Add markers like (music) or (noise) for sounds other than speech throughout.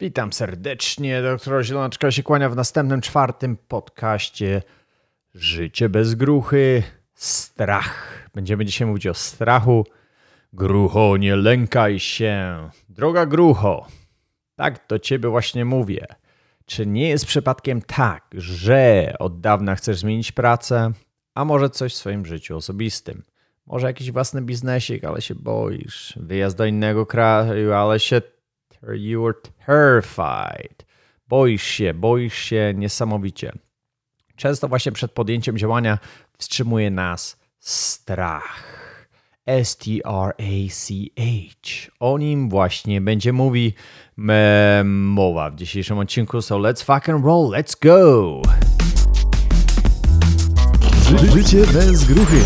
Witam serdecznie. Doktor Zielonaczka się kłania w następnym, czwartym podcaście Życie bez gruchy. Strach. Będziemy dzisiaj mówić o strachu. Grucho, nie lękaj się. Droga grucho, tak do ciebie właśnie mówię. Czy nie jest przypadkiem tak, że od dawna chcesz zmienić pracę, a może coś w swoim życiu osobistym? Może jakiś własny biznesik, ale się boisz. Wyjazd do innego kraju, ale się You are terrified. Boisz się, boisz się niesamowicie. Często właśnie przed podjęciem działania wstrzymuje nas strach. S-T-R-A-C-H. O nim właśnie będzie mówi mowa w dzisiejszym odcinku, so let's fucking roll, let's go! Życie bez gruchy.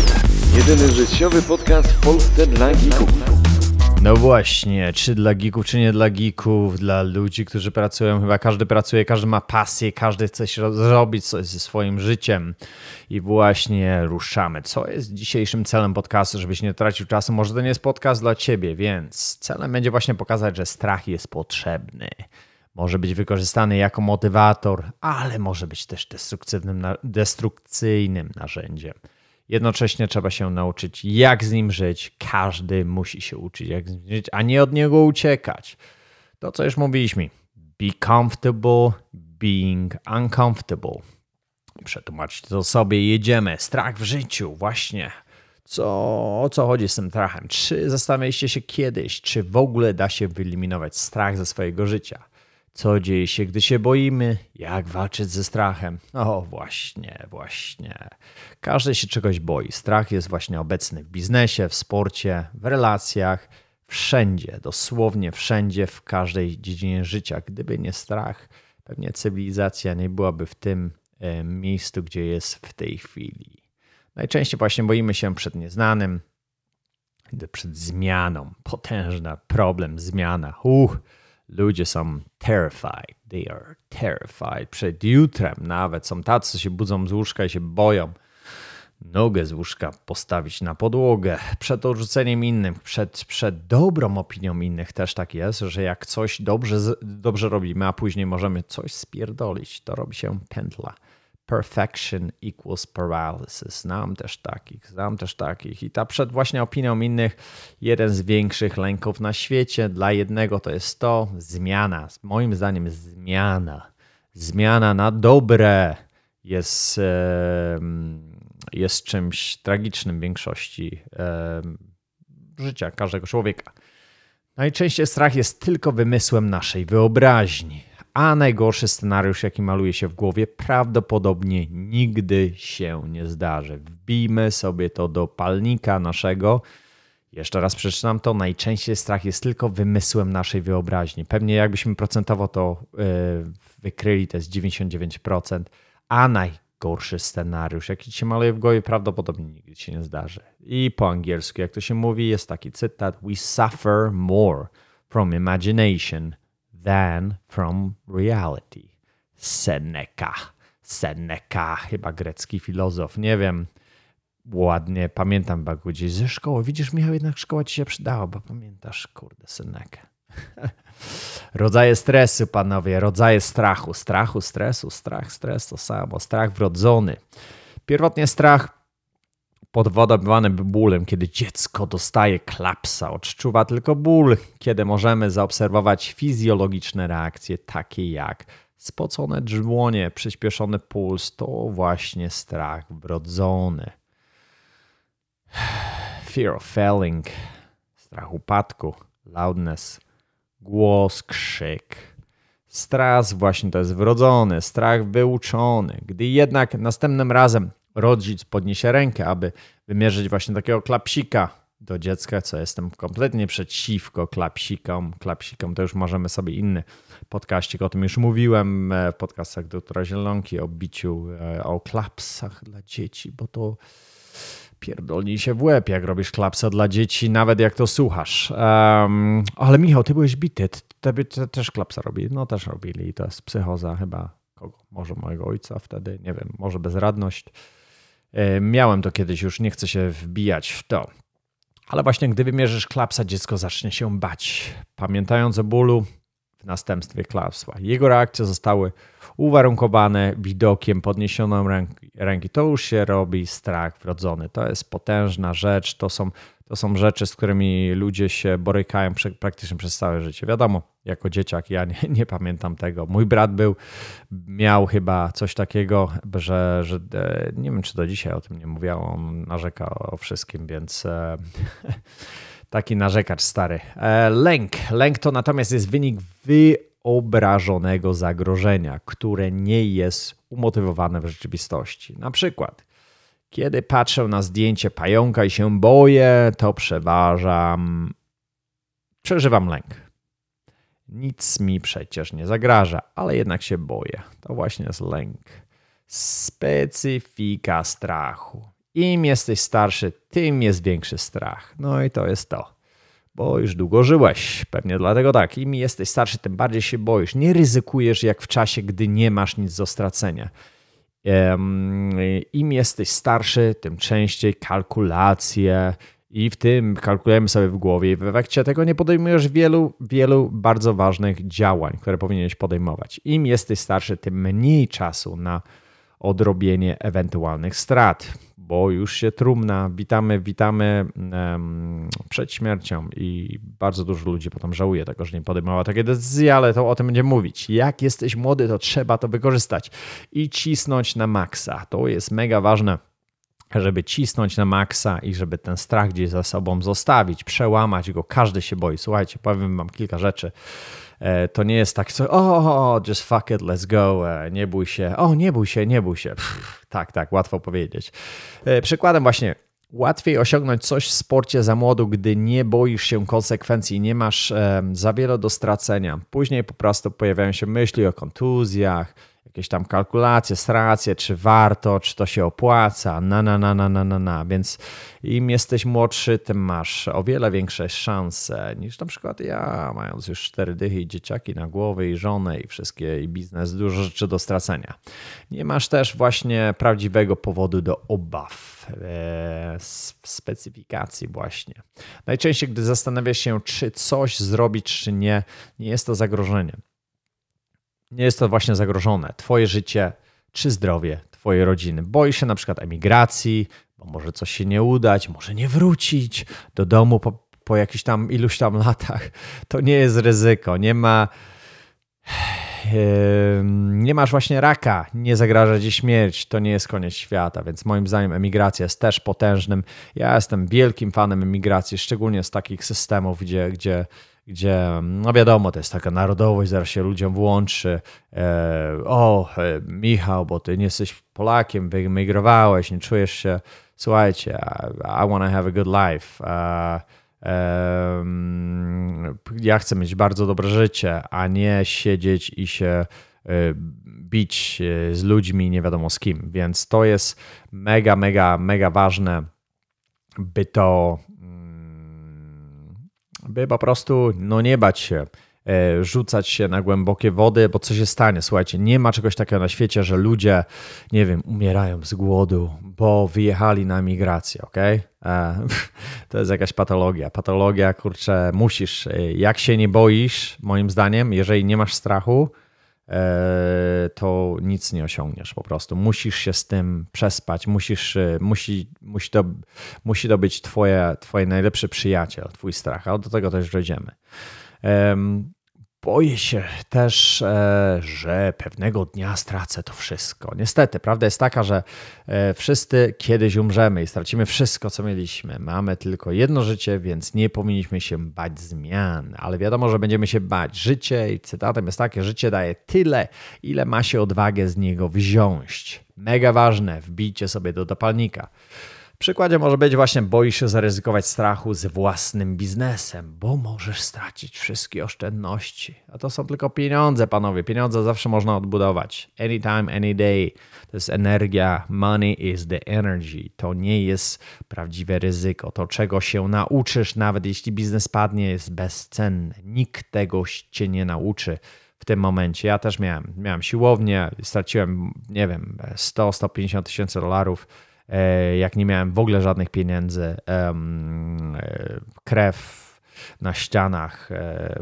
Jedyny życiowy podcast w Polsce dla geeków. No właśnie, czy dla geeków, czy nie dla geeków, dla ludzi, którzy pracują, chyba każdy pracuje, każdy ma pasję, każdy chce zrobić coś ze swoim życiem. I właśnie ruszamy. Co jest dzisiejszym celem podcastu, żebyś nie tracił czasu? Może to nie jest podcast dla ciebie, więc celem będzie właśnie pokazać, że strach jest potrzebny. Może być wykorzystany jako motywator, ale może być też destrukcyjnym, destrukcyjnym narzędziem. Jednocześnie trzeba się nauczyć, jak z nim żyć. Każdy musi się uczyć, jak z nim żyć, a nie od niego uciekać. To, co już mówiliśmy. Be comfortable being uncomfortable. Przetłumaczcie to sobie. Jedziemy. Strach w życiu. Właśnie. Co, o co chodzi z tym strachem? Czy zastanawialiście się kiedyś, czy w ogóle da się wyeliminować strach ze swojego życia? Co dzieje się, gdy się boimy? Jak walczyć ze strachem? O, właśnie, właśnie. Każdy się czegoś boi. Strach jest właśnie obecny w biznesie, w sporcie, w relacjach, wszędzie, dosłownie wszędzie, w każdej dziedzinie życia. Gdyby nie strach, pewnie cywilizacja nie byłaby w tym miejscu, gdzie jest w tej chwili. Najczęściej właśnie boimy się przed nieznanym, przed zmianą. Potężny problem, zmiana. Uch Ludzie są terrified. They are terrified. Przed jutrem nawet są tacy, co się budzą z łóżka i się boją nogę z łóżka postawić na podłogę, przed odrzuceniem innym, przed, przed dobrą opinią innych też tak jest, że jak coś dobrze, dobrze robimy, a później możemy coś spierdolić, to robi się pętla perfection equals paralysis. Znam też takich, znam też takich. I ta przed właśnie opinią innych, jeden z większych lęków na świecie, dla jednego to jest to zmiana. Moim zdaniem zmiana. Zmiana na dobre jest, jest czymś tragicznym w większości życia każdego człowieka. Najczęściej strach jest tylko wymysłem naszej wyobraźni a najgorszy scenariusz, jaki maluje się w głowie, prawdopodobnie nigdy się nie zdarzy. Wbijmy sobie to do palnika naszego. Jeszcze raz przeczytam to. Najczęściej strach jest tylko wymysłem naszej wyobraźni. Pewnie jakbyśmy procentowo to yy, wykryli, to jest 99%, a najgorszy scenariusz, jaki się maluje w głowie, prawdopodobnie nigdy się nie zdarzy. I po angielsku, jak to się mówi, jest taki cytat: We suffer more from imagination than from reality. Seneca. Seneca, chyba grecki filozof. Nie wiem, ładnie pamiętam chyba gdzieś ze szkoły. Widzisz, Michał, jednak szkoła ci się przydała, bo pamiętasz, kurde, Seneca. (laughs) rodzaje stresu, panowie, rodzaje strachu. Strachu, stresu, strach, stres to samo. Strach wrodzony. Pierwotnie strach podwodowany bólem, kiedy dziecko dostaje klapsa, odczuwa tylko ból, kiedy możemy zaobserwować fizjologiczne reakcje, takie jak spocone dłonie, przyspieszony puls, to właśnie strach wrodzony. (sighs) Fear of failing, strach upadku, loudness, głos, krzyk. Stres właśnie to jest wrodzony, strach wyuczony. Gdy jednak następnym razem rodzic podniesie rękę, aby wymierzyć właśnie takiego klapsika do dziecka, co jestem kompletnie przeciwko klapsikom. Klapsikom to już możemy sobie inny podkaścik, o tym już mówiłem e, w podcastach doktora Zielonki o biciu, e, o klapsach dla dzieci, bo to pierdolni się w łeb, jak robisz klapsa dla dzieci, nawet jak to słuchasz. Um, ale Michał, ty byłeś bity, tobie też klapsa robi. No też robili i to jest psychoza chyba kogo? Może mojego ojca wtedy, nie wiem, może bezradność. E, miałem to kiedyś, już nie chcę się wbijać w to. Ale właśnie gdy wymierzysz klapsa, dziecko zacznie się bać. Pamiętając o bólu, w następstwie kłamstwa. Jego reakcje zostały uwarunkowane widokiem podniesioną ręki. To już się robi strach wrodzony. To jest potężna rzecz. To są, to są rzeczy, z którymi ludzie się borykają praktycznie przez całe życie. Wiadomo, jako dzieciak ja nie, nie, pamiętam tego. Mój brat był, miał chyba coś takiego, że, że e, nie wiem, czy do dzisiaj o tym nie mówił. On narzeka o wszystkim, więc e, (laughs) taki narzekacz stary. E, lęk. Lęk to natomiast jest wynik wyobrażonego zagrożenia, które nie jest umotywowane w rzeczywistości. Na przykład, kiedy patrzę na zdjęcie pająka i się boję, to przeważam, przeżywam lęk. Nic mi przecież nie zagraża, ale jednak się boję. To właśnie jest lęk. Specyfika strachu. Im jesteś starszy, tym jest większy strach. No i to jest to. Bo już długo żyłeś. Pewnie dlatego tak. Im jesteś starszy, tym bardziej się boisz. Nie ryzykujesz jak w czasie, gdy nie masz nic do stracenia. Im jesteś starszy, tym częściej kalkulacje i w tym kalkulujemy sobie w głowie. I w efekcie tego nie podejmujesz wielu, wielu bardzo ważnych działań, które powinieneś podejmować. Im jesteś starszy, tym mniej czasu na odrobienie ewentualnych strat bo już się trumna, witamy, witamy przed śmiercią i bardzo dużo ludzi potem żałuje tego, że nie podejmowała takiej decyzji, ale to o tym będziemy mówić. Jak jesteś młody, to trzeba to wykorzystać i cisnąć na maksa. To jest mega ważne żeby cisnąć na maksa i żeby ten strach gdzieś za sobą zostawić, przełamać go. Każdy się boi. Słuchajcie, powiem wam kilka rzeczy. E, to nie jest tak, co, o, just fuck it, let's go, e, nie bój się, o, nie bój się, nie bój się. Pff, tak, tak, łatwo powiedzieć. E, przykładem właśnie, łatwiej osiągnąć coś w sporcie za młodu, gdy nie boisz się konsekwencji, nie masz za wiele do stracenia. Później po prostu pojawiają się myśli o kontuzjach, jakieś tam kalkulacje, stracje, czy warto, czy to się opłaca, na, na, na, na, na, na, na. Więc im jesteś młodszy, tym masz o wiele większe szanse niż na przykład ja, mając już cztery dychy i dzieciaki na głowie i żonę i wszystkie i biznes, dużo rzeczy do stracenia. Nie masz też właśnie prawdziwego powodu do obaw e, specyfikacji właśnie. Najczęściej, gdy zastanawiasz się, czy coś zrobić, czy nie, nie jest to zagrożenie nie jest to właśnie zagrożone. Twoje życie czy zdrowie Twojej rodziny. Boisz się na przykład emigracji, bo może coś się nie udać, może nie wrócić do domu po, po jakichś tam iluś tam latach. To nie jest ryzyko. Nie ma. Nie masz właśnie raka, nie zagraża ci śmierć, to nie jest koniec świata, więc moim zdaniem emigracja jest też potężnym. Ja jestem wielkim fanem emigracji, szczególnie z takich systemów, gdzie, gdzie gdzie, no wiadomo, to jest taka narodowość, zaraz się ludziom włączy. E, o, e, Michał, bo ty nie jesteś Polakiem, wyemigrowałeś, nie czujesz się. Słuchajcie, I, I want to have a good life. E, e, ja chcę mieć bardzo dobre życie, a nie siedzieć i się e, bić e, z ludźmi nie wiadomo z kim. Więc to jest mega, mega, mega ważne, by to by po prostu no nie bać się e, rzucać się na głębokie wody, bo co się stanie? Słuchajcie, nie ma czegoś takiego na świecie, że ludzie, nie wiem, umierają z głodu, bo wyjechali na migrację, ok? E, (laughs) to jest jakaś patologia. Patologia, kurczę, musisz, e, jak się nie boisz, moim zdaniem, jeżeli nie masz strachu, to nic nie osiągniesz po prostu. Musisz się z tym przespać, musisz, e, musi, musi, to, musi to być twoje, twoje najlepszy przyjaciel, twój strach, ale do tego też dojdziemy. Boję się też, e, że pewnego dnia stracę to wszystko. Niestety, prawda jest taka, że e, wszyscy kiedyś umrzemy i stracimy wszystko, co mieliśmy. Mamy tylko jedno życie, więc nie powinniśmy się bać zmian, ale wiadomo, że będziemy się bać. Życie, i cytatem jest takie: życie daje tyle, ile ma się odwagę z niego wziąć. Mega ważne, wbijcie sobie do dopalnika przykładzie może być właśnie boisz się zaryzykować strachu z własnym biznesem, bo możesz stracić wszystkie oszczędności. A to są tylko pieniądze, panowie. Pieniądze zawsze można odbudować. Anytime, any day. To jest energia. Money is the energy. To nie jest prawdziwe ryzyko. To, czego się nauczysz, nawet jeśli biznes padnie, jest bezcenne. Nikt tego cię nie nauczy w tym momencie. Ja też miałem, miałem siłownię, straciłem, nie wiem, 100-150 tysięcy dolarów jak nie miałem w ogóle żadnych pieniędzy, e, krew na ścianach, e,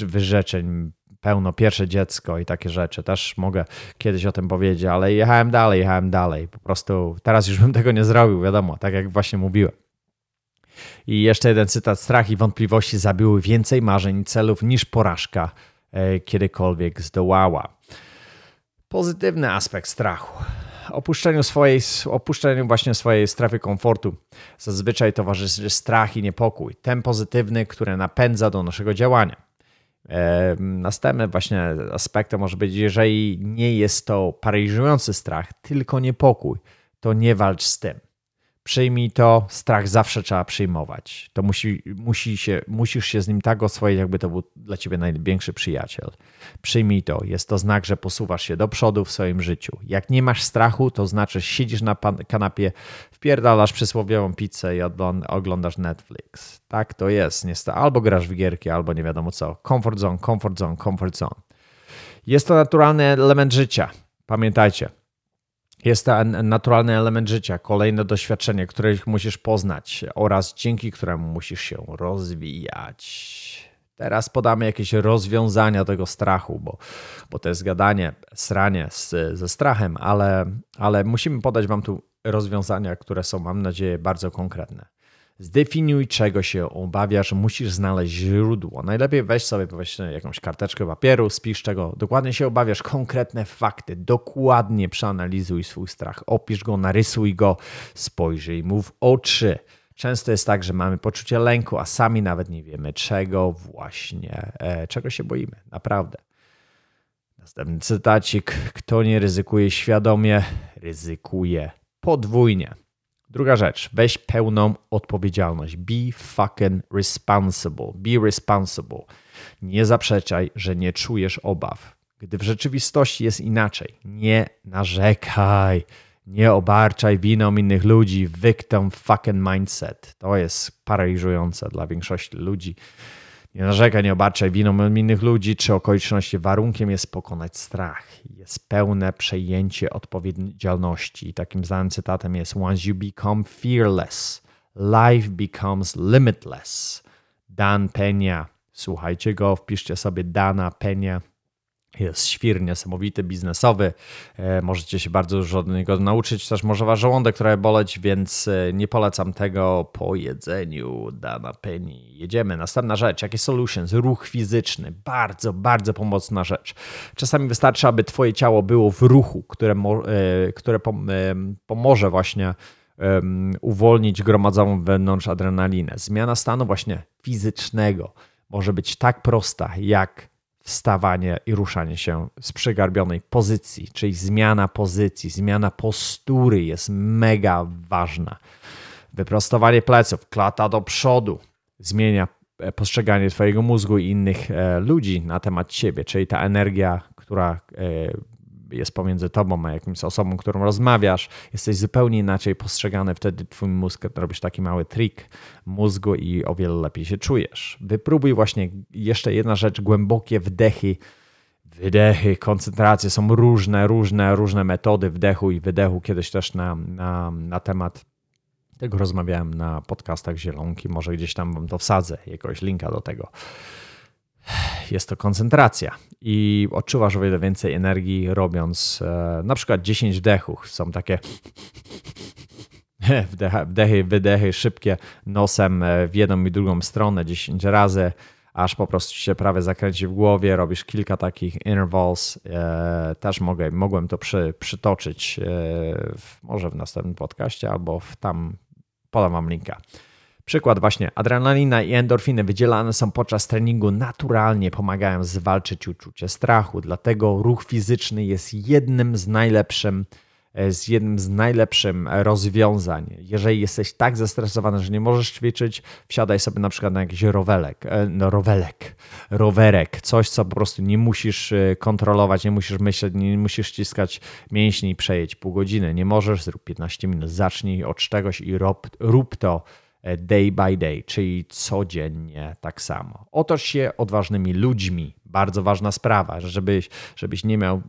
wyrzeczeń pełno, pierwsze dziecko i takie rzeczy. Też mogę kiedyś o tym powiedzieć, ale jechałem dalej, jechałem dalej. Po prostu teraz już bym (laughs) tego nie zrobił, wiadomo, tak jak właśnie mówiłem. I jeszcze jeden cytat. Strach i wątpliwości zabiły więcej marzeń i celów niż porażka e, kiedykolwiek zdołała. Pozytywny aspekt strachu. Opuszczeniu, swojej, opuszczeniu właśnie swojej strefy komfortu zazwyczaj towarzyszy strach i niepokój. Ten pozytywny, który napędza do naszego działania. E, następnym właśnie aspektem może być, jeżeli nie jest to paraliżujący strach, tylko niepokój, to nie walcz z tym przyjmij to, strach zawsze trzeba przyjmować. To musi, musi się, musisz się z nim tak oswoić, jakby to był dla ciebie największy przyjaciel. Przyjmij to, jest to znak, że posuwasz się do przodu w swoim życiu. Jak nie masz strachu, to znaczy siedzisz na kanapie, wpierdalasz przysłowiową pizzę i oglądasz Netflix. Tak to jest, niestety. Albo grasz w gierki, albo nie wiadomo co. Comfort zone, comfort zone, comfort zone. Jest to naturalny element życia. Pamiętajcie, jest to naturalny element życia, kolejne doświadczenie, które musisz poznać oraz dzięki któremu musisz się rozwijać. Teraz podamy jakieś rozwiązania tego strachu, bo, bo to jest gadanie, sranie z, ze strachem, ale, ale musimy podać Wam tu rozwiązania, które są, mam nadzieję, bardzo konkretne. Zdefiniuj, czego się obawiasz, musisz znaleźć źródło. Najlepiej weź sobie powiedzmy jakąś karteczkę papieru, spisz czego dokładnie się obawiasz, konkretne fakty, dokładnie przeanalizuj swój strach, opisz go, narysuj go, spojrzyj mu w oczy. Często jest tak, że mamy poczucie lęku, a sami nawet nie wiemy, czego właśnie, e, czego się boimy. Naprawdę. Następny cytacik. Kto nie ryzykuje świadomie, ryzykuje podwójnie. Druga rzecz, weź pełną odpowiedzialność. Be fucking responsible. Be responsible. Nie zaprzeczaj, że nie czujesz obaw. Gdy w rzeczywistości jest inaczej, nie narzekaj. Nie obarczaj winą innych ludzi. Victim fucking mindset. To jest paraliżujące dla większości ludzi. Nie narzekaj, nie obarczaj winą innych ludzi czy okoliczności. Warunkiem jest pokonać strach. Jest pełne przejęcie odpowiedzialności. I takim znanym cytatem jest Once you become fearless, life becomes limitless. Dan Penia. Słuchajcie go, wpiszcie sobie Dana Penia jest świr niesamowity, biznesowy. E, możecie się bardzo dużo od niego nauczyć. Też może wasz żołądek trochę boleć, więc e, nie polecam tego po jedzeniu. Dana Penny. Jedziemy. Następna rzecz. Jakie solutions? Ruch fizyczny. Bardzo, bardzo pomocna rzecz. Czasami wystarczy, aby twoje ciało było w ruchu, które, e, które pomoże właśnie uwolnić gromadzoną wewnątrz adrenalinę. Zmiana stanu właśnie fizycznego może być tak prosta, jak wstawanie i ruszanie się z przygarbionej pozycji, czyli zmiana pozycji, zmiana postury jest mega ważna. Wyprostowanie pleców, klata do przodu zmienia e, postrzeganie Twojego mózgu i innych e, ludzi na temat Ciebie, czyli ta energia, która e, jest pomiędzy tobą a jakimś osobą, którą rozmawiasz, jesteś zupełnie inaczej postrzegany, wtedy twój mózg robisz taki mały trik mózgu i o wiele lepiej się czujesz. Wypróbuj właśnie jeszcze jedna rzecz, głębokie wdechy, wydechy, koncentracje, są różne, różne, różne metody wdechu i wydechu. Kiedyś też na, na, na temat tego rozmawiałem na podcastach Zielonki, może gdzieś tam wam to wsadzę, jakiegoś linka do tego jest to koncentracja i odczuwasz o wiele więcej energii robiąc e, na przykład 10 wdechów. Są takie (laughs) wdechy, wydechy szybkie nosem e, w jedną i drugą stronę 10 razy, aż po prostu się prawie zakręci w głowie, robisz kilka takich intervals. E, też mogę, mogłem to przy, przytoczyć w, może w następnym podcaście albo w tam podam wam linka. Przykład właśnie, adrenalina i endorfiny wydzielane są podczas treningu naturalnie pomagają zwalczyć uczucie strachu, dlatego ruch fizyczny jest jednym z najlepszym e, z jednym z najlepszym rozwiązań. Jeżeli jesteś tak zestresowany, że nie możesz ćwiczyć, wsiadaj sobie na przykład na jakiś rowelek, e, no rowelek, rowerek, coś, co po prostu nie musisz e, kontrolować, nie musisz myśleć, nie musisz ściskać mięśni i przejeść pół godziny. Nie możesz, zrób 15 minut, zacznij od czegoś i rób, rób to day by day, czyli codziennie tak samo. Otocz się odważnymi ludźmi. Bardzo ważna sprawa, żebyś, żebyś nie miał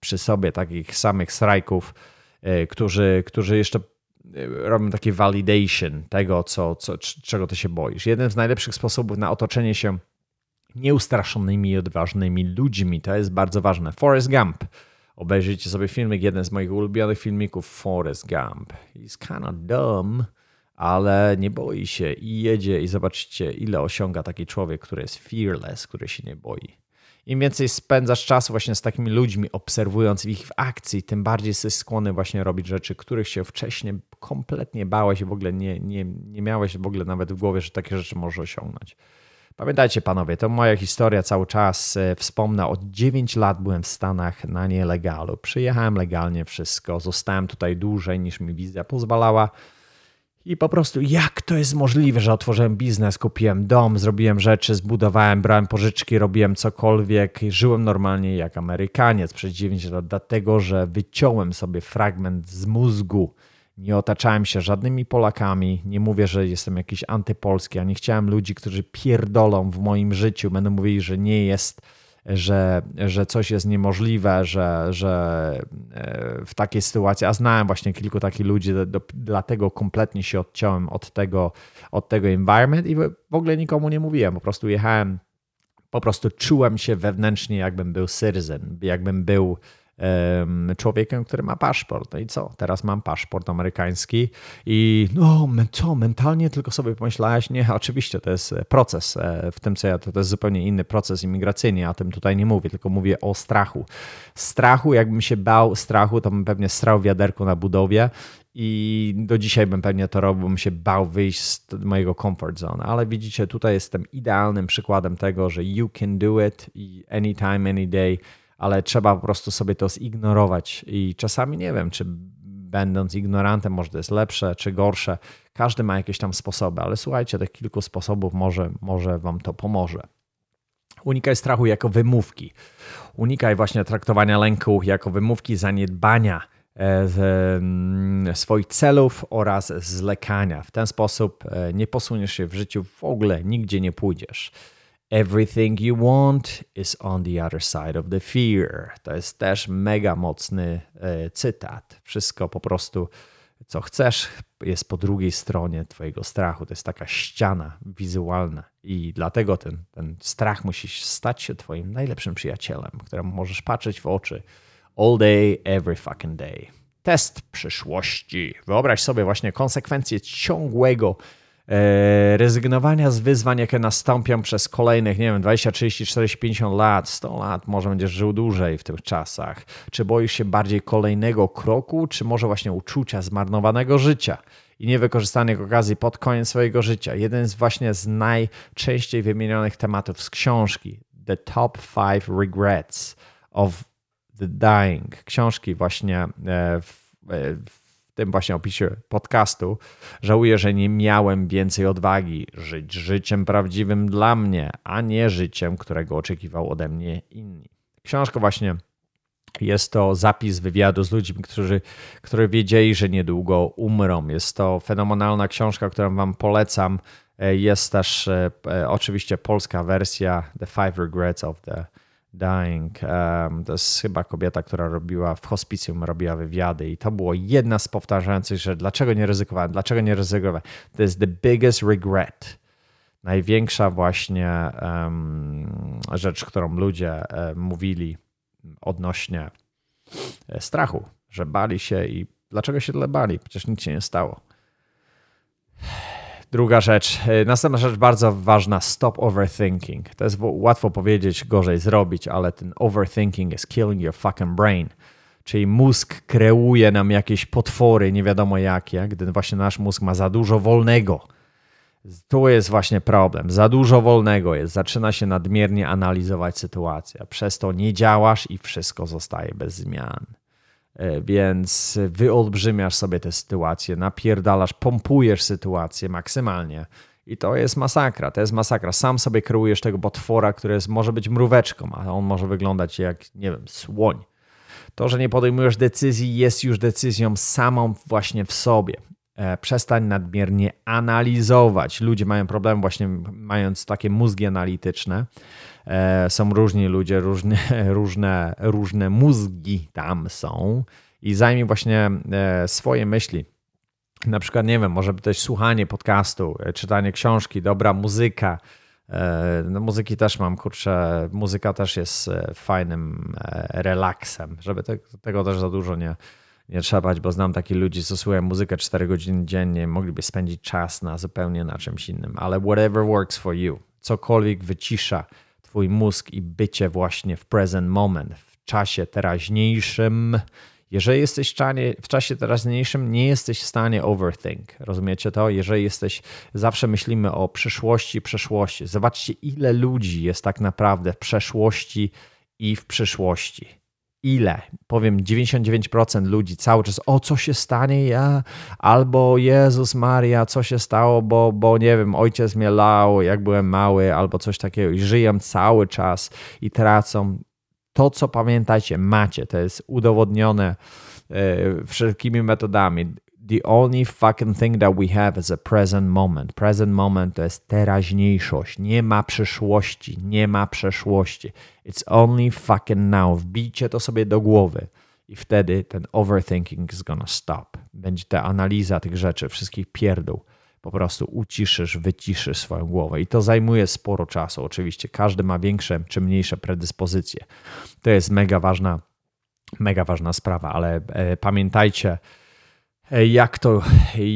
przy sobie takich samych strajków, e, którzy, którzy jeszcze e, robią taki validation tego, co, co, czego ty się boisz. Jeden z najlepszych sposobów na otoczenie się nieustraszonymi i odważnymi ludźmi. To jest bardzo ważne. Forrest Gump. Obejrzyjcie sobie filmik, jeden z moich ulubionych filmików, Forrest Gump. He's kinda dumb, ale nie boi się i jedzie i zobaczcie, ile osiąga taki człowiek, który jest fearless, który się nie boi. Im więcej spędzasz czasu właśnie z takimi ludźmi, obserwując ich w akcji, tym bardziej jesteś skłonny właśnie robić rzeczy, których się wcześniej kompletnie bałeś i w ogóle nie, nie, nie miałeś w ogóle nawet w głowie, że takie rzeczy możesz osiągnąć. Pamiętajcie panowie, to moja historia cały czas. E, wspomnę, od 9 lat byłem w Stanach na nielegalu. Przyjechałem legalnie wszystko, zostałem tutaj dłużej niż mi wizja pozwalała. I po prostu jak to jest możliwe, że otworzyłem biznes, kupiłem dom, zrobiłem rzeczy, zbudowałem, brałem pożyczki, robiłem cokolwiek, żyłem normalnie jak Amerykaniec przez 9 lat, dlatego że wyciąłem sobie fragment z mózgu. Nie otaczałem się żadnymi Polakami, nie mówię, że jestem jakiś antypolski, a nie chciałem ludzi, którzy pierdolą w moim życiu, będą mówili, że nie jest że, że coś jest niemożliwe, że, że e, w takiej sytuacji, a znałem właśnie kilku takich ludzi, do, dlatego kompletnie się odciąłem od tego, od tego environment i w ogóle nikomu nie mówiłem, po prostu jechałem, po prostu czułem się wewnętrznie, jakbym był citizen, jakbym był człowiekiem, który ma paszport. No i co? Teraz mam paszport amerykański i no, co, mentalnie tylko sobie pomyślałeś? Nie, oczywiście to jest e, proces. E, w tym co ja, to, jest zupełnie inny proces imigracyjny, ja o tym tutaj nie mówię, tylko mówię o strachu. Strachu, jakbym się bał strachu, to bym pewnie strał wiaderku na budowie i do dzisiaj bym pewnie to robił, bym się bał wyjść z mojego comfort zone. Ale widzicie, tutaj jestem idealnym przykładem tego, że you can do it anytime, any day ale trzeba po prostu sobie to zignorować. I czasami nie wiem, czy będąc ignorantem, może to jest lepsze czy gorsze. Każdy ma jakieś tam sposoby, ale słuchajcie, tych kilku sposobów może, może Wam to pomoże. Unikaj strachu jako wymówki. Unikaj właśnie traktowania lęku jako wymówki zaniedbania e, mm, swoich celów oraz zlekania. W ten sposób e, nie posuniesz się w życiu w ogóle, nigdzie nie pójdziesz. Everything you want is on the other side of the fear. To jest też mega mocny e, cytat. Wszystko po prostu, co chcesz, jest po drugiej stronie Twojego strachu. To jest taka ściana wizualna, i dlatego ten, ten strach musi stać się Twoim najlepszym przyjacielem, któremu możesz patrzeć w oczy all day, every fucking day. Test przyszłości. Wyobraź sobie właśnie konsekwencje ciągłego rezygnowania z wyzwań, jakie nastąpią przez kolejnych, nie wiem, 20, 30, 40, 50 lat, 100 lat, może będziesz żył dłużej w tych czasach. Czy boisz się bardziej kolejnego kroku, czy może właśnie uczucia zmarnowanego życia i niewykorzystanych okazji pod koniec swojego życia? Jeden z właśnie z najczęściej wymienionych tematów z książki The Top 5 Regrets of the Dying. Książki właśnie e, w, e, w tym właśnie opisie podcastu, żałuję, że nie miałem więcej odwagi żyć życiem prawdziwym dla mnie, a nie życiem, którego oczekiwał ode mnie inni. Książka właśnie jest to zapis wywiadu z ludźmi, którzy, którzy wiedzieli, że niedługo umrą. Jest to fenomenalna książka, którą Wam polecam. Jest też e, e, oczywiście polska wersja The Five Regrets of the Dying. Um, to jest chyba kobieta, która robiła w hospicjum, robiła wywiady i to było jedna z powtarzających, że dlaczego nie ryzykowałem, dlaczego nie ryzykowałem. To jest the biggest regret. Największa właśnie um, rzecz, którą ludzie um, mówili odnośnie e, strachu, że bali się i dlaczego się tyle bali? Przecież nic się nie stało. Druga rzecz, y, następna rzecz bardzo ważna, stop overthinking. To jest łatwo powiedzieć, gorzej zrobić, ale ten overthinking is killing your fucking brain. Czyli mózg kreuje nam jakieś potwory, nie wiadomo jakie, gdy właśnie nasz mózg ma za dużo wolnego. Tu jest właśnie problem. Za dużo wolnego jest. Zaczyna się nadmiernie analizować sytuację. Przez to nie działasz i wszystko zostaje bez zmian. E, więc wyolbrzymiasz sobie tę sytuację, napierdalasz, pompujesz sytuację maksymalnie. I to jest masakra, to jest masakra. Sam sobie kreujesz tego potwora, który jest, może być mróweczką, a on może wyglądać jak, nie wiem, słoń. To, że nie podejmujesz decyzji, jest już decyzją samą właśnie w sobie. E, przestań nadmiernie analizować. Ludzie mają problem właśnie mając takie mózgi analityczne. E, są różni ludzie, różne, (laughs) różne, różne mózgi tam są i zajmij właśnie e, swoje myśli. Na przykład, nie wiem, może też słuchanie podcastu, czytanie książki, dobra muzyka, no, muzyki też mam, kurczę, muzyka też jest fajnym relaksem, żeby te, tego też za dużo nie, nie trzebać, bo znam takich ludzi, co słuchają muzykę 4 godziny dziennie, mogliby spędzić czas na zupełnie na czymś innym, ale whatever works for you, cokolwiek wycisza twój mózg i bycie właśnie w present moment, w czasie teraźniejszym, jeżeli jesteś w, w czasie teraźniejszym, nie jesteś w stanie overthink. Rozumiecie to? Jeżeli jesteś, zawsze myślimy o przyszłości, przeszłości. Zobaczcie, ile ludzi jest tak naprawdę w przeszłości i w przyszłości. Ile? Powiem 99% ludzi cały czas, o co się stanie ja? Albo Jezus Maria, co się stało, bo, bo nie wiem, ojciec mnie lał, jak byłem mały, albo coś takiego. I żyją cały czas i tracą to, co pamiętajcie, macie, to jest udowodnione e, wszelkimi metodami. The only fucking thing that we have is a present moment. Present moment to jest teraźniejszość. Nie ma przyszłości, nie ma przeszłości. It's only fucking now. Wbijcie to sobie do głowy i wtedy ten overthinking is gonna stop. Będzie ta analiza tych rzeczy, wszystkich pierdół po prostu uciszysz, wyciszysz swoją głowę. I to zajmuje sporo czasu. Oczywiście każdy ma większe czy mniejsze predyspozycje. To jest mega ważna, mega ważna sprawa, ale e, pamiętajcie, jak to,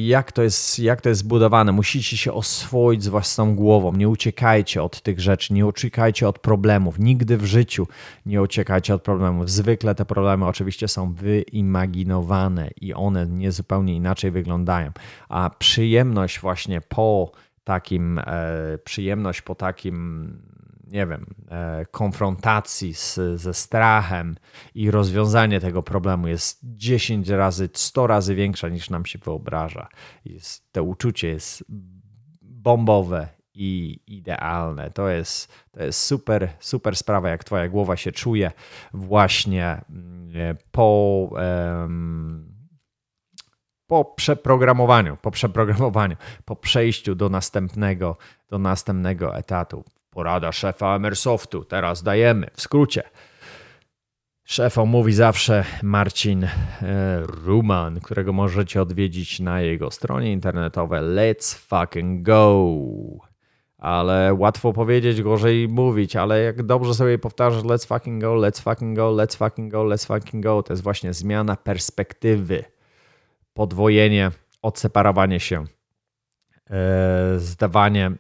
jak, to jest, jak to jest zbudowane. Musicie się oswoić z własną głową. Nie uciekajcie od tych rzeczy, nie uciekajcie od problemów. Nigdy w życiu nie uciekajcie od problemów. Zwykle te problemy oczywiście są wyimaginowane i one nie zupełnie inaczej wyglądają. A przyjemność właśnie po takim, e, przyjemność po takim nie wiem, e, konfrontacji z, ze strachem i rozwiązanie tego problemu jest 10 razy, 100 razy większa niż nam się wyobraża. Jest, to uczucie jest bombowe i idealne. To jest, to jest super, super sprawa, jak twoja głowa się czuje właśnie mm, po, po przeprogramowaniu, po przeprogramowaniu, po przejściu do następnego, do następnego etatu. Porada szefa Emersoftu. Teraz dajemy. W skrócie. Szef mówi zawsze Marcin e, Ruman, którego możecie odwiedzić na jego stronie internetowej Let's fucking go. Ale łatwo powiedzieć, gorzej mówić, ale jak dobrze sobie powtarzasz let's fucking go, let's fucking go, let's fucking go, let's fucking go, to jest właśnie zmiana perspektywy, podwojenie, odseparowanie się, e, zdawanie e,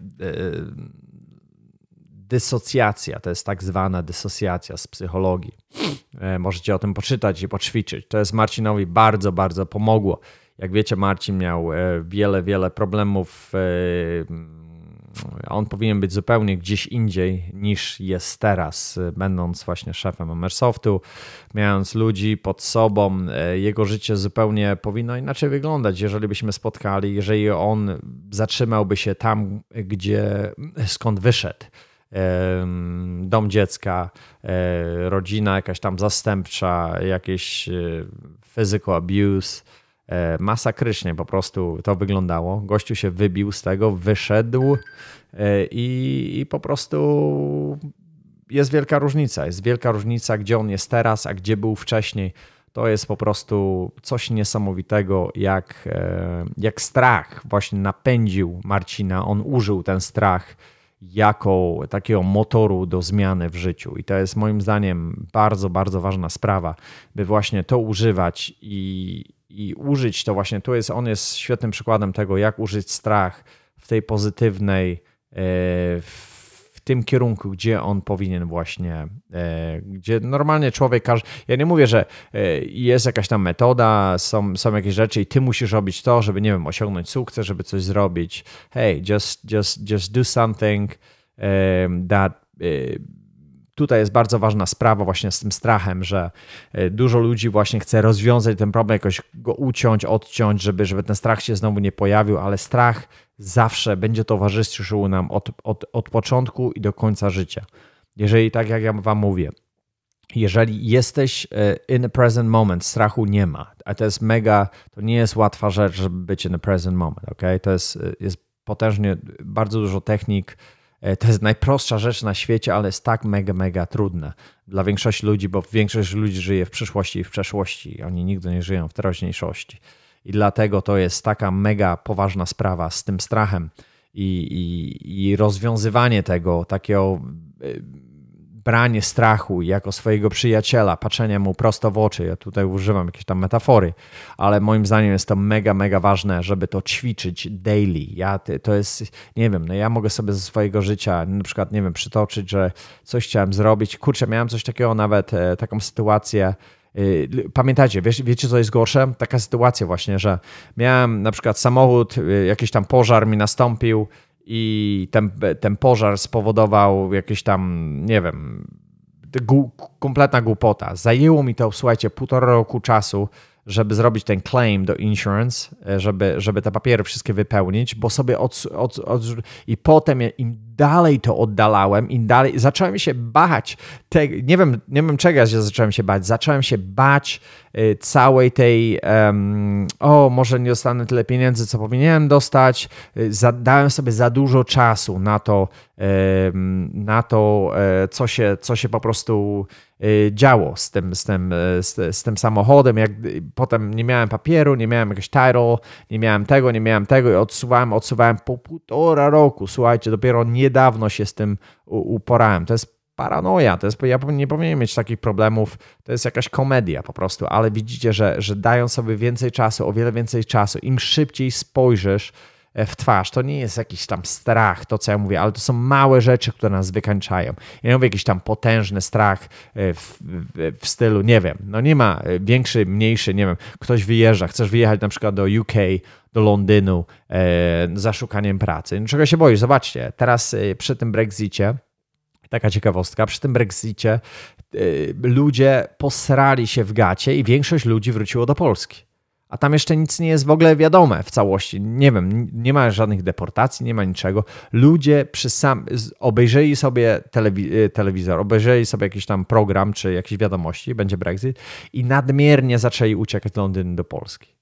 dysocjacja, to jest tak zwana dysocjacja z psychologii. E, możecie o tym poczytać i poćwiczyć. To jest Marcinowi bardzo, bardzo pomogło. Jak wiecie, Marcin miał e, wiele, wiele problemów. E, on powinien być zupełnie gdzieś indziej niż jest teraz, będąc właśnie szefem Amersoftu, mając ludzi pod sobą. Jego życie zupełnie powinno inaczej wyglądać, jeżeli byśmy spotkali, jeżeli on zatrzymałby się tam, gdzie skąd wyszedł dom dziecka, e, rodzina jakaś tam zastępcza, jakieś e, physical abuse. E, masakrycznie po prostu to wyglądało. Gościu się wybił z tego, wyszedł i, i po prostu jest wielka różnica. Jest wielka różnica, gdzie on jest teraz, a gdzie był wcześniej. To jest po prostu coś niesamowitego, jak, jak strach właśnie napędził Marcina. On użył ten strach jako takiego motoru do zmiany w życiu. I to jest moim zdaniem bardzo, bardzo ważna sprawa, by właśnie to używać i, i użyć to właśnie. Tu jest, on jest świetnym przykładem tego, jak użyć strach w tej pozytywnej, e, w tym kierunku, gdzie on powinien właśnie, e, gdzie normalnie człowiek każdy. Ja nie mówię, że e, jest jakaś tam metoda, są, są jakieś rzeczy i ty musisz robić to, żeby, nie wiem, osiągnąć sukces, żeby coś zrobić. Hey, just, just, just do something that e, tutaj jest bardzo ważna sprawa właśnie z tym strachem, że dużo ludzi właśnie chce rozwiązać ten problem, jakoś go uciąć, odciąć, żeby, żeby ten strach się znowu nie pojawił, ale strach zawsze będzie towarzyszył nam od, od, od początku i do końca życia. Jeżeli, tak jak ja Wam mówię, jeżeli jesteś e, in the present moment, strachu nie ma, a to jest mega, to nie jest łatwa rzecz, żeby być in the present moment, ok? To jest, e, jest potężnie, bardzo dużo technik, e, to jest najprostsza rzecz na świecie, ale jest tak mega, mega trudna dla większości ludzi, bo większość ludzi żyje w przyszłości i w przeszłości, oni nigdy nie żyją w teraźniejszości. I dlatego to jest taka mega poważna sprawa z tym strachem. i, i, i rozwiązywanie tego, takiego y, branie strachu jako swojego przyjaciela, patrzenie mu prosto w oczy. Ja tutaj używam jakiejś tam metafory, ale moim zdaniem jest to mega, mega ważne, żeby to ćwiczyć daily. Ja, to jest, nie wiem, no ja mogę sobie ze swojego życia na przykład, nie wiem, przytoczyć, że coś chciałem zrobić. Kurczę, miałem coś takiego nawet, e, taką sytuację, y, Pamiętajcie, wiecie, wiecie, co jest gorsze? Taka sytuacja właśnie, że miałem na przykład samochód, y, jakiś tam pożar mi nastąpił, i ten, ten pożar spowodował jakieś tam, nie wiem, kompletna głupota. Zajęło mi to, słuchajcie, półtora roku czasu, żeby zrobić ten claim do insurance, e, żeby, żeby te papiery wszystkie wypełnić, bo sobie od, od, od, i potem im dalej to oddalałem, im dalej zacząłem się bać. Te, nie, wiem, nie wiem czego ja zacząłem się bać. Zacząłem się bać y, całej tej um, o, może nie dostanę tyle pieniędzy, co powinienem dostać. Y, dałem sobie za dużo czasu na to, na to, e, co się, co się po prostu e, działo z tym, z tym, e, z, tym samochodem. Jak potem nie miałem papieru, nie miałem jakiegoś title, nie miałem tego, nie miałem tego i odsuwałem, odsuwałem po półtora roku. Słuchajcie, dopiero niedawno się z tym uporałem. To jest paranoja, to jest, ja nie powinienem mieć takich problemów, to jest jakaś komedia po prostu, ale widzicie, że, że dają sobie więcej czasu, o wiele więcej czasu, im szybciej spojrzysz, w twarz. To nie jest jakiś tam strach, to co ja mówię, ale to są małe rzeczy, które nas wykańczają. Ja nie mówię jakiś tam potężny strach e, w, w, w, stylu, nie wiem, no nie ma e, większy, mniejszy, nie wiem, ktoś wyjeżdża, chcesz wyjechać na przykład do UK, do Londynu e, za szukaniem pracy. No, czego się boisz? Zobaczcie, teraz przy tym Brexicie, taka ciekawostka, przy tym Brexicie ludzie posrali się w gacie i większość ludzi wróciło do Polski a tam jeszcze nic nie jest w ogóle wiadome w całości. Nie wiem, nie ma żadnych deportacji, nie ma niczego. Ludzie przy sam, obejrzeli sobie telewi y, telewizor, obejrzeli sobie jakiś tam program czy jakieś wiadomości, będzie Brexit i nadmiernie zaczęli uciekać z Londynu do Polski.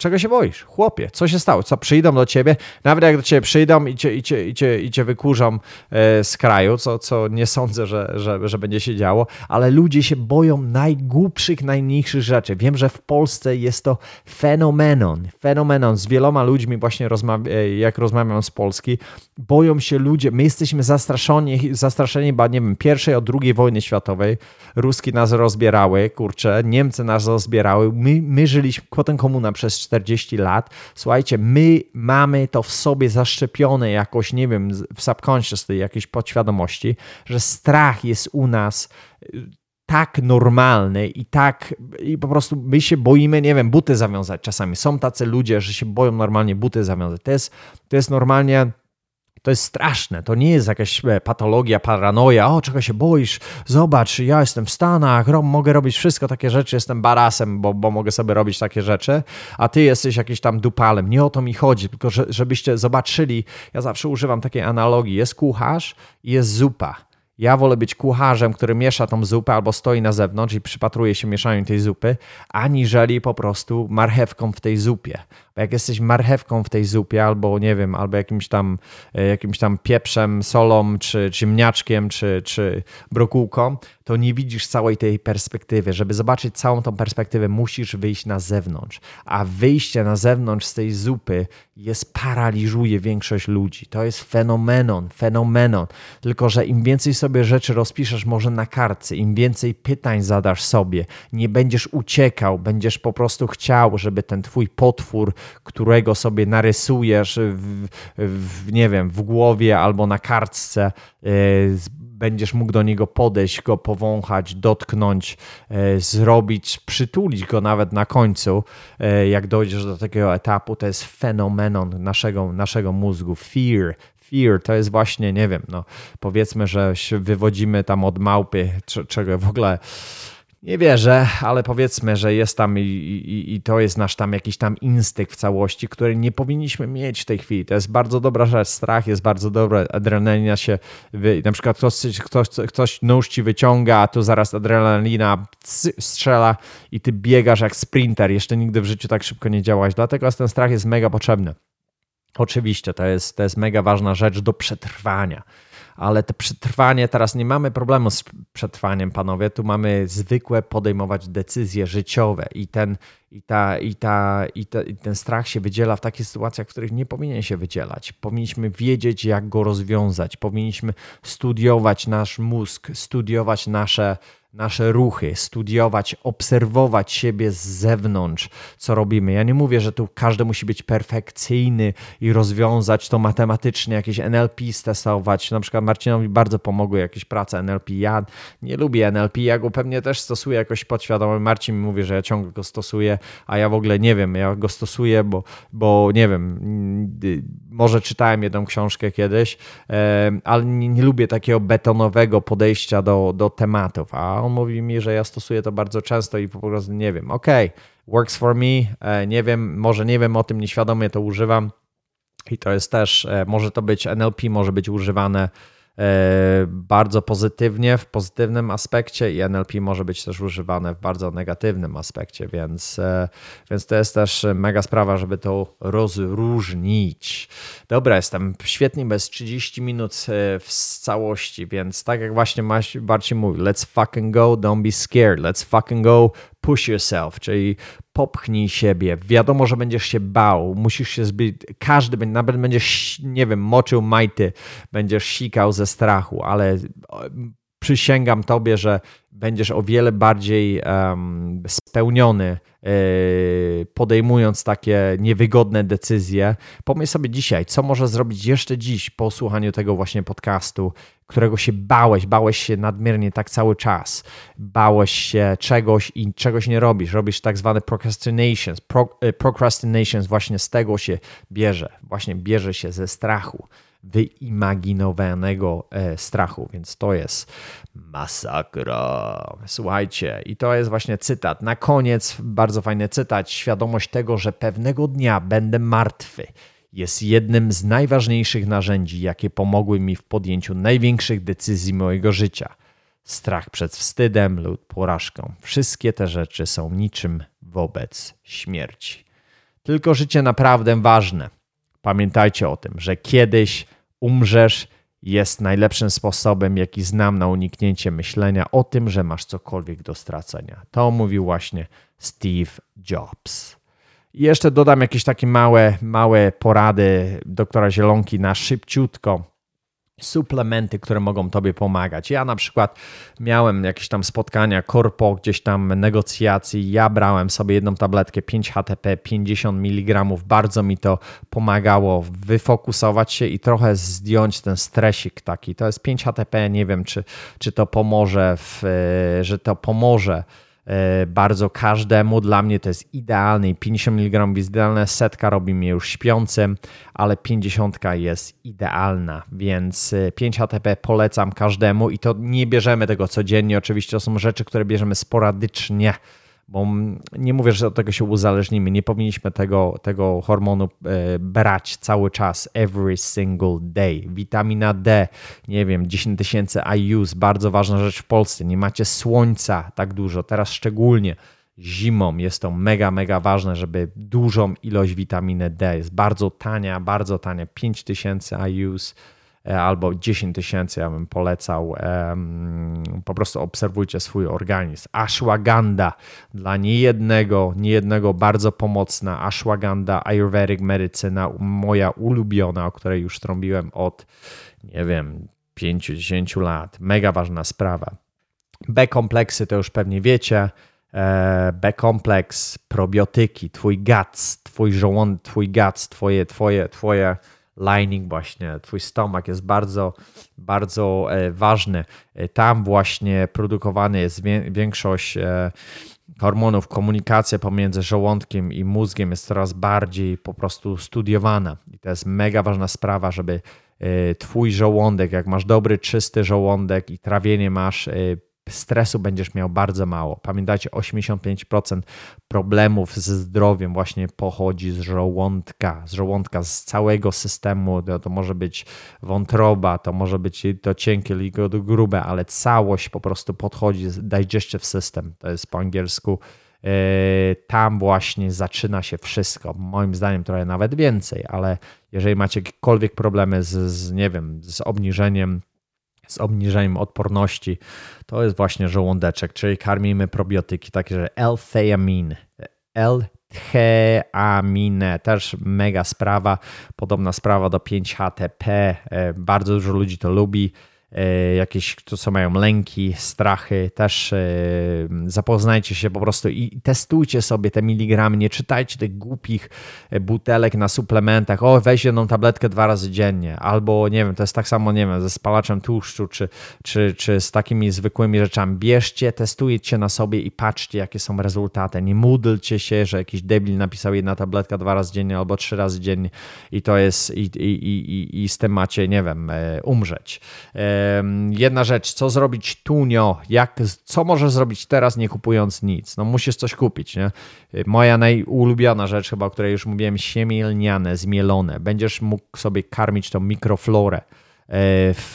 Czego się boisz? Chłopie, co się stało? Co przyjdą do ciebie? Nawet jak do ciebie przyjdą i cię, i cię, i cię, i cię wykurzą e, z kraju, co, co nie sądzę, że, że, że będzie się działo, ale ludzie się boją najgłupszych, najmniejszych rzeczy. Wiem, że w Polsce jest to fenomenon. Fenomenon. Z wieloma ludźmi właśnie rozmawia, jak rozmawiam z Polski, boją się ludzie. My jesteśmy zastraszeni, zastraszeni, bo nie wiem, pierwszej od drugiej wojny światowej. Ruski nas rozbierały, kurczę, Niemcy nas rozbierały. My, my żyliśmy, potem komuna przez 40 lat. Słuchajcie, my mamy to w sobie zaszczepione jakoś, nie wiem, w subconscious tej jakiejś podświadomości, że strach jest u nas y, tak normalny i tak i po prostu my się boimy, nie wiem, buty zawiązać czasami. Są tacy ludzie, że się boją normalnie buty zawiązać. To jest, to jest normalnie to jest straszne, to nie jest jakaś e, patologia, paranoja, o czego się boisz, zobacz, ja jestem w Stanach, mogę robić wszystko, takie rzeczy, jestem barasem, bo, bo mogę sobie robić takie rzeczy, a ty jesteś jakiś tam dupalem. Nie o to mi chodzi, tylko że, żebyście zobaczyli, ja zawsze używam takiej analogii, jest kucharz i jest zupa. Ja wolę być kucharzem, który miesza tą zupę albo stoi na zewnątrz i przypatruje się mieszaniu tej zupy, aniżeli po prostu marchewką w tej zupie. Jak jesteś marchewką w tej zupie, albo nie wiem, albo jakimś tam, e, jakimś tam pieprzem, solą, czy ziemniaczkiem, czy, czy brokułką, to nie widzisz całej tej perspektywy. Żeby zobaczyć całą tą perspektywę, musisz wyjść na zewnątrz. A wyjście na zewnątrz z tej zupy jest paraliżuje większość ludzi. To jest fenomenon, fenomenon. Tylko, że im więcej sobie rzeczy rozpiszesz może na kartce, im więcej pytań zadasz sobie, nie będziesz uciekał, będziesz po prostu chciał, żeby ten twój potwór którego sobie narysujesz w, w, nie wiem, w głowie albo na kartce, e, będziesz mógł do niego podejść, go powąchać, dotknąć, e, zrobić, przytulić go nawet na końcu, e, jak dojdziesz do takiego etapu, to jest fenomenon naszego, naszego mózgu. Fear, fear to jest właśnie, nie wiem, no powiedzmy, że wywodzimy tam od małpy, czego w ogóle nie wierzę, ale powiedzmy, że jest tam i, i, i, to jest nasz tam jakiś tam instynkt w całości, który nie powinniśmy mieć w tej chwili. To jest bardzo dobra rzecz. Strach jest bardzo dobre. Adrenalina się, na przykład ktoś, ktoś, ktoś nóż ci wyciąga, a tu zaraz adrenalina strzela i ty biegasz jak sprinter. Jeszcze nigdy w życiu tak szybko nie działaś. Dlatego ten strach jest mega potrzebny. Oczywiście, to jest, to jest mega ważna rzecz do przetrwania ale te przetrwanie, teraz nie mamy problemu z przetrwaniem, panowie, tu mamy zwykłe podejmować decyzje życiowe i ten, i, ta, i, ta, i, ta, i ten strach się wydziela w takich sytuacjach, w których nie powinien się wydzielać. Powinniśmy wiedzieć, jak go rozwiązać, powinniśmy studiować nasz mózg, studiować nasze nasze ruchy, studiować, obserwować siebie z zewnątrz, co robimy. Ja nie mówię, że tu każdy musi być perfekcyjny i rozwiązać to matematycznie, jakieś NLP stosować. Na przykład Marcinowi bardzo pomogły jakieś prace NLP. Ja nie lubię NLP, ja go pewnie też stosuję jakoś podświadomie. Marcin mi mówi, że ja ciągle go stosuję, a ja w ogóle nie wiem, ja go stosuję, bo, bo nie wiem, może czytałem jedną książkę kiedyś, ale nie, nie lubię takiego betonowego podejścia do, do tematów, a on mówi mi, że ja stosuję to bardzo często i po prostu nie wiem. Ok, works for me, e, nie wiem, może nie wiem o tym, nieświadomie to używam i to jest też, e, może to być NLP, może być używane bardzo pozytywnie, w pozytywnym aspekcie i NLP może być też używane w bardzo negatywnym aspekcie, więc, e, więc to jest też mega sprawa, żeby to rozróżnić. Dobra, jestem świetnie bez 30 minut e, w całości, więc tak jak właśnie Marcin mówi, let's fucking go, don't be scared, let's fucking go, push yourself, czyli popchnij siebie. Wiadomo, że będziesz się bał, musisz się zbyć, każdy, nawet będziesz, nie wiem, moczył majty, będziesz sikał ze strachu, ale przysięgam tobie, że będziesz o wiele bardziej um, spełniony, yy, podejmując takie niewygodne decyzje. Pomyśl sobie dzisiaj, co może zrobić jeszcze dziś po słuchaniu tego właśnie podcastu, którego się bałeś, bałeś się nadmiernie tak cały czas, bałeś się czegoś i czegoś nie robisz, robisz tak zwane procrastinations. Pro, yy, procrastinations właśnie z tego się bierze, właśnie bierze się ze strachu wyimaginowanego e, strachu, więc to jest masakra. Słuchajcie, i to jest właśnie cytat. Na koniec bardzo fajny cytat. Świadomość tego, że pewnego dnia będę martwy, jest jednym z najważniejszych narzędzi, jakie pomogły mi w podjęciu największych decyzji mojego życia. Strach przed wstydem lub porażką. Wszystkie te rzeczy są niczym wobec śmierci. Tylko życie naprawdę ważne Pamiętajcie o tym, że kiedyś umrzesz jest najlepszym sposobem, jaki znam na uniknięcie myślenia o tym, że masz cokolwiek do stracenia. To mówił właśnie Steve Jobs. I jeszcze dodam jakieś takie małe, małe porady doktora Zielonki na szybciutko suplementy, które mogą Tobie pomagać. Ja na przykład miałem jakieś tam spotkania, korpo, gdzieś tam negocjacji. Ja brałem sobie jedną tabletkę 5 HTP, 50 mg. Bardzo mi to pomagało wyfokusować się i trochę zdjąć ten stresik taki. To jest 5 HTP, nie wiem, czy, czy to pomoże, w, że to pomoże E, bardzo każdemu. Dla mnie to jest idealny 50 mg jest idealne, setka robi mnie już śpiącym, ale 50 jest idealna, więc 5 e, ATP polecam każdemu i to nie bierzemy tego codziennie. Oczywiście to są rzeczy, które bierzemy sporadycznie bo nie mówię, że od tego się uzależnimy. Nie powinniśmy tego, tego hormonu e, brać cały czas, every single day. Witamina D, nie wiem, 10 tysięcy IUs, bardzo ważna rzecz w Polsce. Nie macie słońca tak dużo, teraz szczególnie zimą jest to mega, mega ważne, żeby dużą ilość witaminy D jest bardzo tania, bardzo tania, 5000 IUs E, albo 10 tysięcy, ja bym polecał. Po prostu obserwujcie swój organizm. Ashwagandha dla niejednego, niejednego bardzo pomocna. Ashwagandha, Ayurvedic medycyna, moja ulubiona, o której już trąbiłem od, nie wiem, 5-10 lat. Mega ważna sprawa. B-kompleksy to już pewnie wiecie. E, B-kompleks, probiotyki, twój guts, twój żołądek, twój guts, twoje, twoje, twoje lining właśnie, twój stomak jest bardzo, bardzo e, ważny. E, tam właśnie produkowany jest większość e, hormonów, komunikacja pomiędzy żołądkiem i mózgiem jest coraz bardziej po prostu studiowana. I to jest mega ważna sprawa, żeby twój żołądek, jak masz dobry, czysty żołądek i trawienie masz stresu będziesz miał bardzo mało. Pamiętajcie, 85% problemów ze zdrowiem właśnie pochodzi z żołądka, z żołądka, z całego systemu. To, to może być wątroba, to może być to cienkie, lub grube, ale całość po prostu podchodzi, digestive system, to jest po angielsku. E, tam właśnie zaczyna się wszystko. Moim zdaniem trochę nawet więcej, ale jeżeli macie jakiekolwiek problemy z, z nie wiem, z obniżeniem z obniżeniem odporności, to jest właśnie żołądeczek, czyli karmimy probiotyki takie, że L-theamin, L-theaminę, też mega sprawa, podobna sprawa do 5-HTP, e, bardzo dużo ludzi to lubi, jakieś, to co mają lęki, strachy, też e, zapoznajcie się po prostu i testujcie sobie te miligramy, nie czytajcie tych głupich e, butelek na suplementach, o weź jedną tabletkę dwa razy dziennie, albo nie wiem, to jest tak samo, nie wiem, ze spalaczem tłuszczu, czy, czy, czy z takimi zwykłymi rzeczami. Bierzcie, testujcie na sobie i patrzcie, jakie są rezultaty. Nie módlcie się, że jakiś debil napisał jedna tabletka dwa razy dziennie albo trzy razy dziennie i to jest, i, i, i, i z tym macie, nie wiem, e, umrzeć. Jedna rzecz, co zrobić tunio, jak, co możesz zrobić teraz, nie kupując nic? No musisz coś kupić, nie? Moja najulubiona rzecz, chyba o której już mówiłem, siemielniane, zmielone. Będziesz mógł sobie karmić tą mikroflorę w,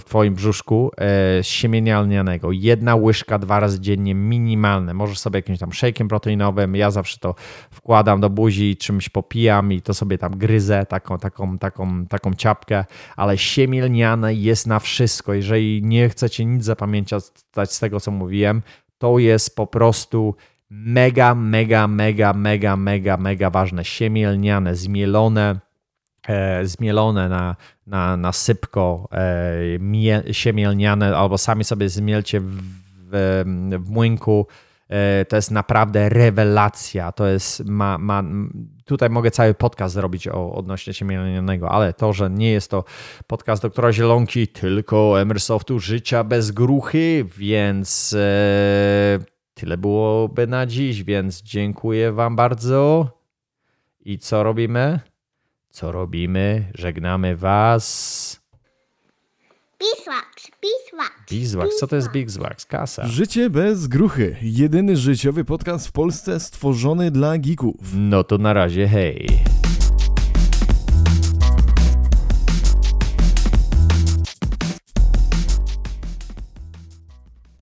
w Twoim brzuszku e, z siemienia lnianego. Jedna łyżka dwa razy dziennie minimalne. Możesz sobie jakimś tam shake'iem proteinowym, ja zawsze to wkładam do buzi, czymś popijam i to sobie tam gryzę, taką, taką, taką, taką ciapkę, ale siemielniane jest na wszystko. Jeżeli nie chcecie nic zapamiętać z tego, co mówiłem, to jest po prostu mega, mega, mega, mega, mega, mega ważne. Siemielniane, zmielone, e, zmielone na, na, na sypko, e, mie, siemielniane, albo sami sobie zmielcie w, w, w młynku. E, to jest naprawdę rewelacja. To jest, ma, ma, tutaj mogę cały podcast zrobić o odnośnie siemielnianego, ale to, że nie jest to podcast doktora Zielonki, tylko Emersoftu życia bez gruchy, więc e, tyle byłoby na dziś, więc dziękuję Wam bardzo. I co robimy? Co robimy? Żegnamy Was. Beeswax, beeswax. Beeswax. Co to jest Beeswax? Kasa. Życie bez gruchy. Jedyny życiowy podcast w Polsce stworzony dla geeków. No to na razie, hej.